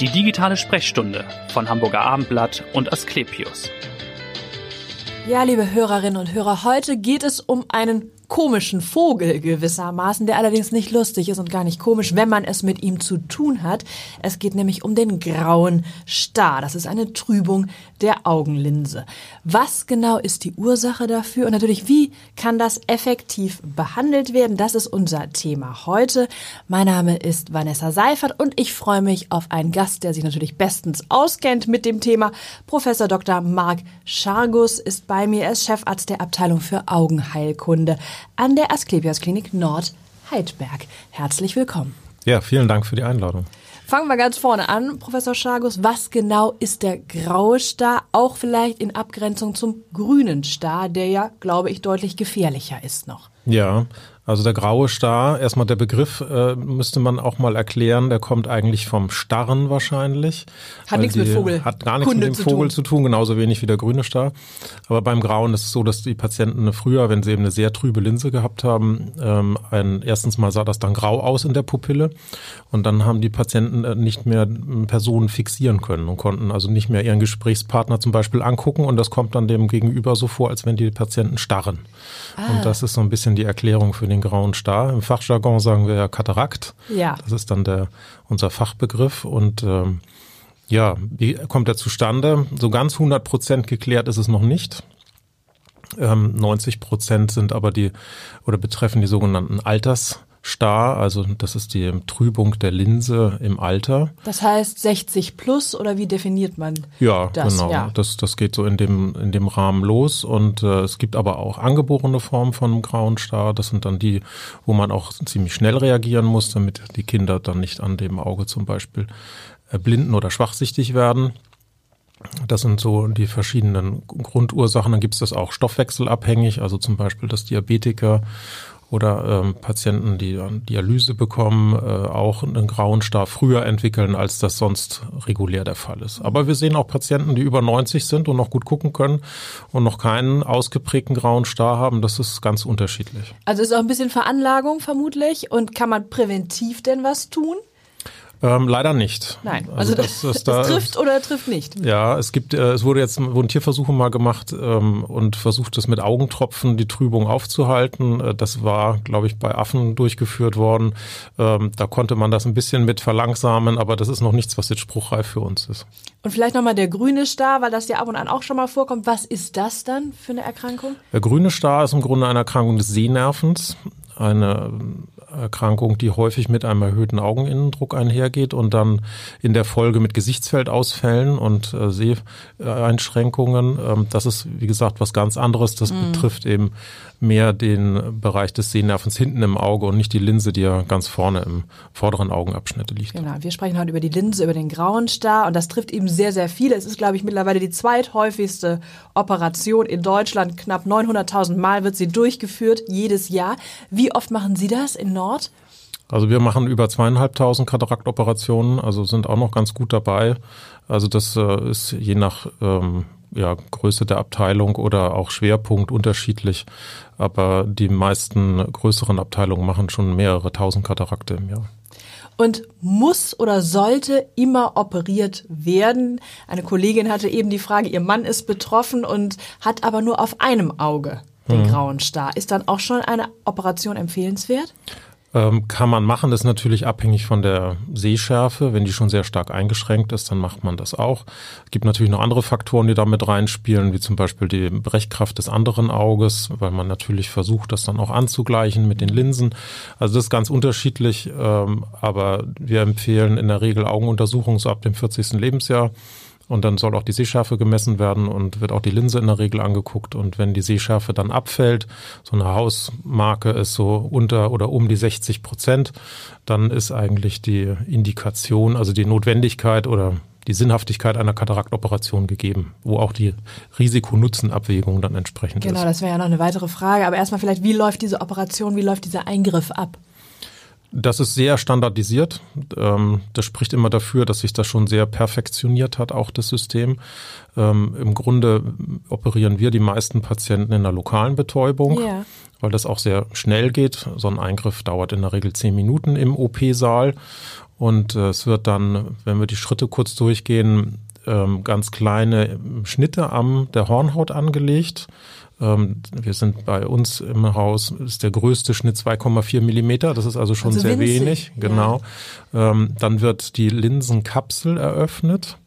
Die digitale Sprechstunde von Hamburger Abendblatt und Asklepios. Ja, liebe Hörerinnen und Hörer, heute geht es um einen komischen Vogel gewissermaßen, der allerdings nicht lustig ist und gar nicht komisch, wenn man es mit ihm zu tun hat. Es geht nämlich um den grauen Star. Das ist eine Trübung der Augenlinse. Was genau ist die Ursache dafür und natürlich, wie kann das effektiv behandelt werden? Das ist unser Thema heute. Mein Name ist Vanessa Seifert und ich freue mich auf einen Gast, der sich natürlich bestens auskennt mit dem Thema. Professor Dr. Marc Schargus ist bei mir. Er ist Chefarzt der Abteilung für Augenheilkunde an der Asklepios Klinik Nord Heidberg. Herzlich willkommen. Ja, vielen Dank für die Einladung. Fangen wir ganz vorne an, Professor Schargus. Was genau ist der graue Star? Auch vielleicht in Abgrenzung zum grünen Star, der ja, glaube ich, deutlich gefährlicher ist noch. Ja, also der graue Star, erstmal der Begriff äh, müsste man auch mal erklären, der kommt eigentlich vom Starren wahrscheinlich. Hat nichts mit Vogel. Hat gar nichts Kunde mit dem zu Vogel tun. zu tun, genauso wenig wie der grüne Star. Aber beim Grauen ist es so, dass die Patienten früher, wenn sie eben eine sehr trübe Linse gehabt haben, ähm, ein, erstens mal sah das dann grau aus in der Pupille und dann haben die Patienten äh, nicht mehr Personen fixieren können und konnten also nicht mehr ihren Gesprächspartner zum Beispiel angucken und das kommt dann dem Gegenüber so vor, als wenn die Patienten starren. Ah. Und das ist so ein bisschen die Erklärung für den grauen Star. Im Fachjargon sagen wir ja Katarakt. Ja. Das ist dann der, unser Fachbegriff. Und ähm, ja, wie kommt er zustande? So ganz 100 Prozent geklärt ist es noch nicht. Ähm, 90 Prozent sind aber die oder betreffen die sogenannten Alters Star, also das ist die Trübung der Linse im Alter. Das heißt 60 plus oder wie definiert man ja, das? Genau. Ja, das, das geht so in dem, in dem Rahmen los und äh, es gibt aber auch angeborene Formen von grauen Star. Das sind dann die, wo man auch ziemlich schnell reagieren muss, damit die Kinder dann nicht an dem Auge zum Beispiel äh, blinden oder schwachsichtig werden. Das sind so die verschiedenen Grundursachen. Dann gibt es das auch stoffwechselabhängig, also zum Beispiel, dass Diabetiker oder ähm, Patienten, die Dialyse bekommen, äh, auch einen grauen Star früher entwickeln, als das sonst regulär der Fall ist. Aber wir sehen auch Patienten, die über 90 sind und noch gut gucken können und noch keinen ausgeprägten grauen Star haben. Das ist ganz unterschiedlich. Also ist auch ein bisschen Veranlagung vermutlich. Und kann man präventiv denn was tun? Ähm, leider nicht. Nein, also, also das, das, das, das trifft oder trifft nicht. Ja, es gibt, äh, es wurde jetzt wurden Tierversuche mal gemacht ähm, und versucht, das mit Augentropfen die Trübung aufzuhalten. Äh, das war, glaube ich, bei Affen durchgeführt worden. Ähm, da konnte man das ein bisschen mit verlangsamen, aber das ist noch nichts, was jetzt spruchreif für uns ist. Und vielleicht nochmal der grüne Star, weil das ja ab und an auch schon mal vorkommt. Was ist das dann für eine Erkrankung? Der grüne Star ist im Grunde eine Erkrankung des Sehnervens eine Erkrankung, die häufig mit einem erhöhten Augeninnendruck einhergeht und dann in der Folge mit Gesichtsfeldausfällen und äh, Seheinschränkungen. Ähm, das ist, wie gesagt, was ganz anderes. Das mhm. betrifft eben mehr den Bereich des Sehnervens hinten im Auge und nicht die Linse, die ja ganz vorne im vorderen Augenabschnitt liegt. Genau, wir sprechen heute über die Linse, über den grauen Star und das trifft eben sehr, sehr viele. Es ist, glaube ich, mittlerweile die zweithäufigste Operation in Deutschland. Knapp 900.000 Mal wird sie durchgeführt, jedes Jahr. Wie oft machen Sie das in Nord? Also wir machen über zweieinhalbtausend Kataraktoperationen, also sind auch noch ganz gut dabei. Also das äh, ist je nach ähm, ja, Größe der Abteilung oder auch Schwerpunkt unterschiedlich. Aber die meisten größeren Abteilungen machen schon mehrere tausend Katarakte im Jahr. Und muss oder sollte immer operiert werden? Eine Kollegin hatte eben die Frage, ihr Mann ist betroffen und hat aber nur auf einem Auge den mhm. grauen Star. Ist dann auch schon eine Operation empfehlenswert? Ähm, kann man machen, das ist natürlich abhängig von der Sehschärfe. Wenn die schon sehr stark eingeschränkt ist, dann macht man das auch. Es gibt natürlich noch andere Faktoren, die damit reinspielen, wie zum Beispiel die Brechkraft des anderen Auges, weil man natürlich versucht, das dann auch anzugleichen mit den Linsen. Also das ist ganz unterschiedlich, ähm, aber wir empfehlen in der Regel Augenuntersuchungen so ab dem 40. Lebensjahr. Und dann soll auch die Sehschärfe gemessen werden und wird auch die Linse in der Regel angeguckt. Und wenn die Sehschärfe dann abfällt, so eine Hausmarke ist so unter oder um die 60 Prozent, dann ist eigentlich die Indikation, also die Notwendigkeit oder die Sinnhaftigkeit einer Kataraktoperation gegeben, wo auch die Risiko-Nutzen-Abwägung dann entsprechend genau, ist. Genau, das wäre ja noch eine weitere Frage. Aber erstmal vielleicht, wie läuft diese Operation, wie läuft dieser Eingriff ab? Das ist sehr standardisiert. Ähm, das spricht immer dafür, dass sich das schon sehr perfektioniert hat, auch das System. Ähm, Im Grunde operieren wir die meisten Patienten in der lokalen Betäubung, yeah. weil das auch sehr schnell geht. So ein Eingriff dauert in der Regel zehn Minuten im OP-Saal. Und äh, es wird dann, wenn wir die Schritte kurz durchgehen, ähm, ganz kleine Schnitte am der Hornhaut angelegt. Ähm, wir sind bei uns im Haus, ist der größte Schnitt 2,4 Millimeter. Das ist also schon Also sehr winzig, wenig. Genau. Ähm, dann wird die Linsenkapsel eröffnet.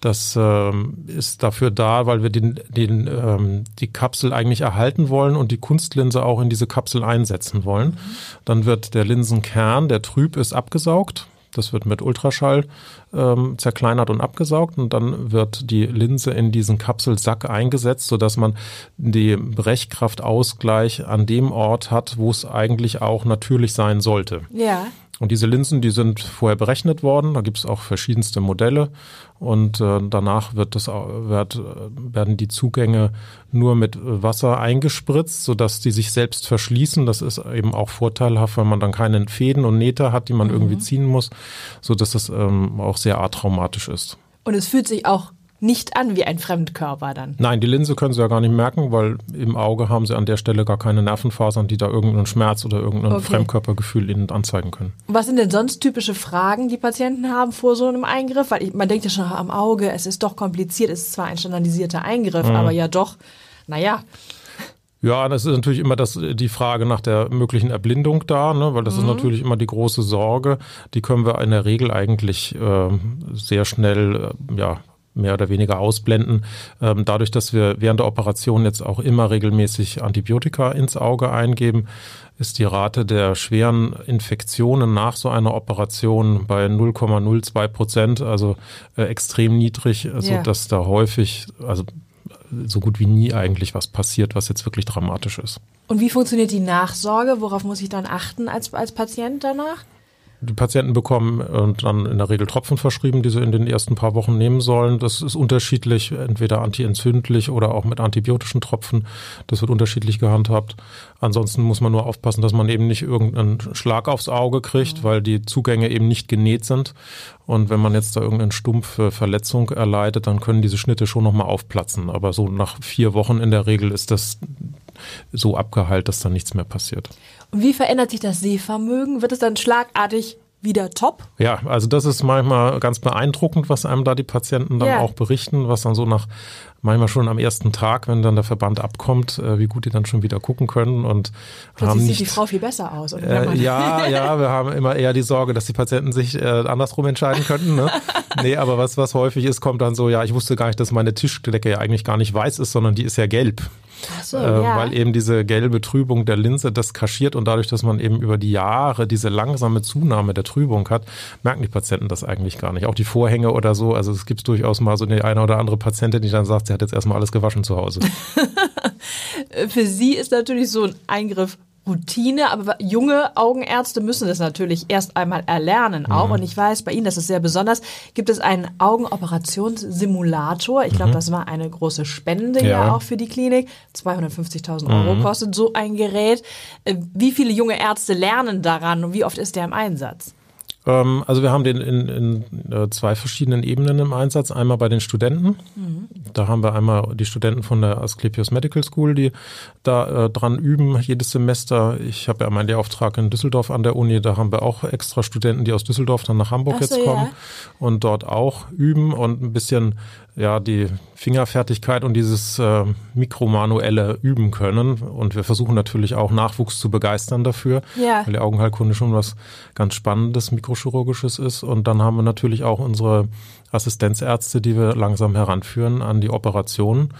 Das ähm, ist dafür da, weil wir den, den, ähm, die Kapsel eigentlich erhalten wollen und die Kunstlinse auch in diese Kapsel einsetzen wollen. Dann wird der Linsenkern, der trüb ist, abgesaugt. Das wird mit Ultraschall ähm, zerkleinert und abgesaugt und dann wird die Linse in diesen Kapselsack eingesetzt, sodass man die Brechkraftausgleich an dem Ort hat, wo es eigentlich auch natürlich sein sollte. Ja. Und diese Linsen, die sind vorher berechnet worden. Da gibt es auch verschiedenste Modelle. Und äh, danach wird das, wird, äh, werden die Zugänge nur mit Wasser eingespritzt, sodass die sich selbst verschließen. Das ist eben auch vorteilhaft, weil man dann keine Fäden und Nähte hat, die man irgendwie ziehen muss, sodass das ähm, auch sehr atraumatisch ist. Und es fühlt sich auch nicht an wie ein Fremdkörper dann. Nein, die Linse können Sie ja gar nicht merken, weil im Auge haben Sie an der Stelle gar keine Nervenfasern, die da irgendeinen Schmerz oder irgendein Okay. Fremdkörpergefühl Ihnen anzeigen können. Was sind denn sonst typische Fragen, die Patienten haben vor so einem Eingriff? Weil ich, man denkt ja schon am Auge, es ist doch kompliziert, es ist zwar ein standardisierter Eingriff, Mhm. aber ja doch, naja, Ja, das ist natürlich immer das, die Frage nach der möglichen Erblindung da, ne? weil das ist natürlich immer die große Sorge. Die können wir in der Regel eigentlich äh, sehr schnell, äh, ja, mehr oder weniger ausblenden. Ähm, dadurch, dass wir während der Operation jetzt auch immer regelmäßig Antibiotika ins Auge eingeben, ist die Rate der schweren Infektionen nach so einer Operation bei 0,02 Prozent, also äh, extrem niedrig, so Ja. dass da häufig, also so gut wie nie eigentlich was passiert, was jetzt wirklich dramatisch ist. Und wie funktioniert die Nachsorge? Worauf muss ich dann achten als, als Patient danach? Die Patienten bekommen äh, dann in der Regel Tropfen verschrieben, die sie in den ersten paar Wochen nehmen sollen. Das ist unterschiedlich, entweder antientzündlich oder auch mit antibiotischen Tropfen. Das wird unterschiedlich gehandhabt. Ansonsten muss man nur aufpassen, dass man eben nicht irgendeinen Schlag aufs Auge kriegt, weil die Zugänge eben nicht genäht sind. Und wenn man jetzt da irgendeine stumpfe Verletzung erleidet, dann können diese Schnitte schon nochmal aufplatzen. Aber so nach vier Wochen in der Regel ist das so abgeheilt, dass da nichts mehr passiert. Und wie verändert sich das Sehvermögen? Wird es dann schlagartig wieder top? Ja, also das ist manchmal ganz beeindruckend, was einem da die Patienten dann Ja. auch berichten, was dann so nach manchmal schon am ersten Tag, wenn dann der Verband abkommt, äh, wie gut die dann schon wieder gucken können und Plötzlich haben sieht nicht die Frau viel besser aus. Äh, ja, ja, wir haben immer eher die Sorge, dass die Patienten sich äh, andersrum entscheiden könnten. Ne? nee, aber was, was häufig ist, kommt dann so, ja, ich wusste gar nicht, dass meine Tischdecke ja eigentlich gar nicht weiß ist, sondern die ist ja gelb. So, äh, ja. weil eben diese gelbe Trübung der Linse das kaschiert und dadurch, dass man eben über die Jahre diese langsame Zunahme der Trübung hat, merken die Patienten das eigentlich gar nicht. Auch die Vorhänge oder so, also es gibt durchaus mal so eine eine oder andere Patientin, die dann sagt, sie hat jetzt erstmal alles gewaschen zu Hause. Für sie ist natürlich so ein Eingriff Routine, aber junge Augenärzte müssen das natürlich erst einmal erlernen auch. Mhm. Und ich weiß, bei Ihnen, das ist sehr besonders, gibt es einen Augenoperationssimulator. Ich glaube, das war eine große Spende ja. Mhm. Ja. auch für die Klinik. 250.000 Euro Mhm. kostet so ein Gerät. Äh, Wie viele junge Ärzte lernen daran und wie oft ist der im Einsatz? Ähm, also wir haben den in, in äh, zwei verschiedenen Ebenen im Einsatz. Einmal bei den Studenten. Da haben wir einmal die Studenten von der Asklepios Medical School, die da äh, dran üben jedes Semester. Ich habe ja meinen Lehrauftrag in Düsseldorf an der Uni. Da haben wir auch extra Studenten, die aus Düsseldorf dann nach Hamburg so, jetzt kommen ja. und dort auch üben und ein bisschen ja die Fingerfertigkeit und dieses äh, mikromanuelle üben können. Und wir versuchen natürlich auch Nachwuchs zu begeistern dafür, Ja. weil die Augenheilkunde schon was ganz Spannendes, mikrochirurgisches ist. Und dann haben wir natürlich auch unsere Assistenzärzte, die wir langsam heranführen an die Operationen.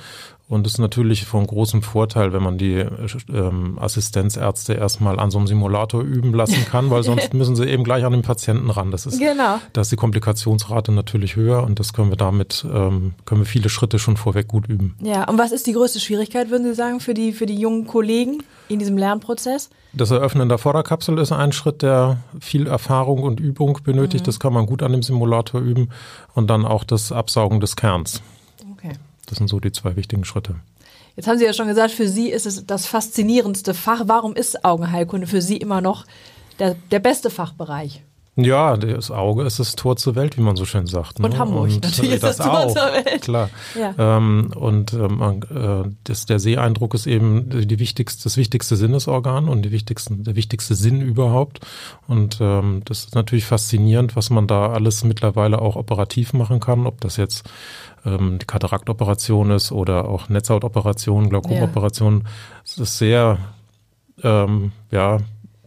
Und es ist natürlich von großem Vorteil, wenn man die ähm, Assistenzärzte erstmal an so einem Simulator üben lassen kann, weil sonst müssen sie eben gleich an den Patienten ran. Das ist, Genau. da ist die Komplikationsrate natürlich höher und das können wir damit, ähm, können wir viele Schritte schon vorweg gut üben. Ja, und was ist die größte Schwierigkeit, würden Sie sagen, für die, für die jungen Kollegen in diesem Lernprozess? Das Eröffnen der Vorderkapsel ist ein Schritt, der viel Erfahrung und Übung benötigt. Das kann man gut an dem Simulator üben. Und dann auch das Absaugen des Kerns. Das sind so die zwei wichtigen Schritte. Jetzt haben Sie ja schon gesagt, für Sie ist es das faszinierendste Fach. Warum ist Augenheilkunde für Sie immer noch der, der beste Fachbereich? Ja, das Auge ist das Tor zur Welt, wie man so schön sagt. Ne? Und Hamburg, und natürlich ist das, das Tor auch, zur Welt. Klar. Ja. Ähm, und ähm, äh, das, der Seeeindruck ist eben die wichtigste, das wichtigste Sinnesorgan und die wichtigsten, der wichtigste Sinn überhaupt. Und ähm, das ist natürlich faszinierend, was man da alles mittlerweile auch operativ machen kann, ob das jetzt ähm, die Kataraktoperation ist oder auch Netzhautoperation, Glaukomoperation. Es ja. ist sehr, ähm, ja,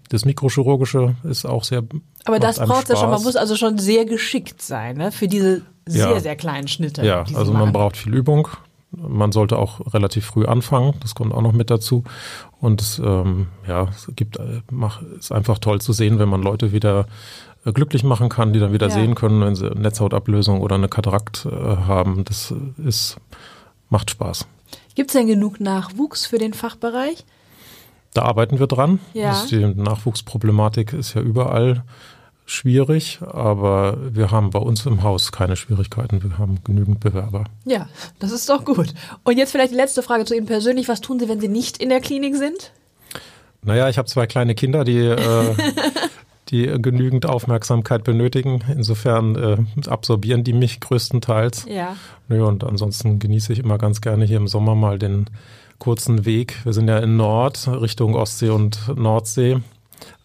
das Mikrochirurgische ist auch sehr. Aber das braucht ja schon, man muss also schon sehr geschickt sein, ne? Für diese sehr, ja. sehr kleinen Schnitte. Ja, also man machen. braucht viel Übung. Man sollte auch relativ früh anfangen, das kommt auch noch mit dazu. Und es, ähm, ja, es gibt, äh, mach, ist einfach toll zu sehen, wenn man Leute wieder glücklich machen kann, die dann wieder ja. sehen können, wenn sie Netzhautablösung oder eine Katarakt äh, haben. Das ist, macht Spaß. Gibt es denn genug Nachwuchs für den Fachbereich? Da arbeiten wir dran. Ja. die Nachwuchsproblematik ist ja überall schwierig, aber wir haben bei uns im Haus keine Schwierigkeiten. Wir haben genügend Bewerber. Ja, das ist doch gut. Und jetzt vielleicht die letzte Frage zu Ihnen persönlich. Was tun Sie, wenn Sie nicht in der Klinik sind? Naja, ich habe zwei kleine Kinder, die, äh, die genügend Aufmerksamkeit benötigen. Insofern äh, absorbieren die mich größtenteils. Ja. ja. Und ansonsten genieße ich immer ganz gerne hier im Sommer mal den kurzen Weg. Wir sind ja in Nord, Richtung Ostsee und Nordsee.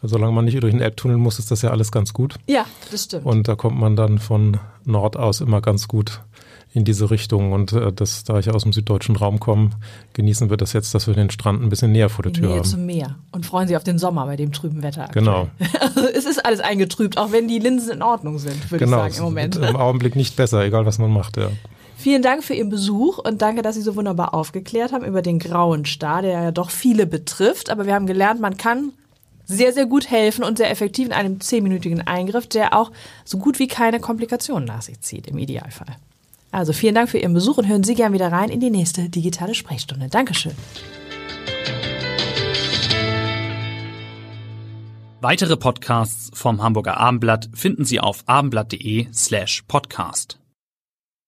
Solange man nicht durch den Elbtunnel muss, ist das ja alles ganz gut. Ja, das stimmt. Und da kommt man dann von Nord aus immer ganz gut in diese Richtung. Und äh, das, da ich aus dem süddeutschen Raum komme, genießen wir das jetzt, dass wir den Strand ein bisschen näher vor der Tür Nähe haben. zum Meer und freuen sich auf den Sommer bei dem trüben Wetter. Aktuell. Genau. es ist alles eingetrübt, auch wenn die Linsen in Ordnung sind, würde genau, ich sagen im Moment. Im Augenblick nicht besser, egal was man macht, ja. Vielen Dank für Ihren Besuch und danke, dass Sie so wunderbar aufgeklärt haben über den grauen Star, der ja doch viele betrifft. Aber wir haben gelernt, man kann sehr, sehr gut helfen und sehr effektiv in einem zehnminütigen Eingriff, der auch so gut wie keine Komplikationen nach sich zieht, im Idealfall. Also vielen Dank für Ihren Besuch und hören Sie gern wieder rein in die nächste digitale Sprechstunde. Dankeschön. Weitere Podcasts vom Hamburger Abendblatt finden Sie auf abendblatt.de slash podcast.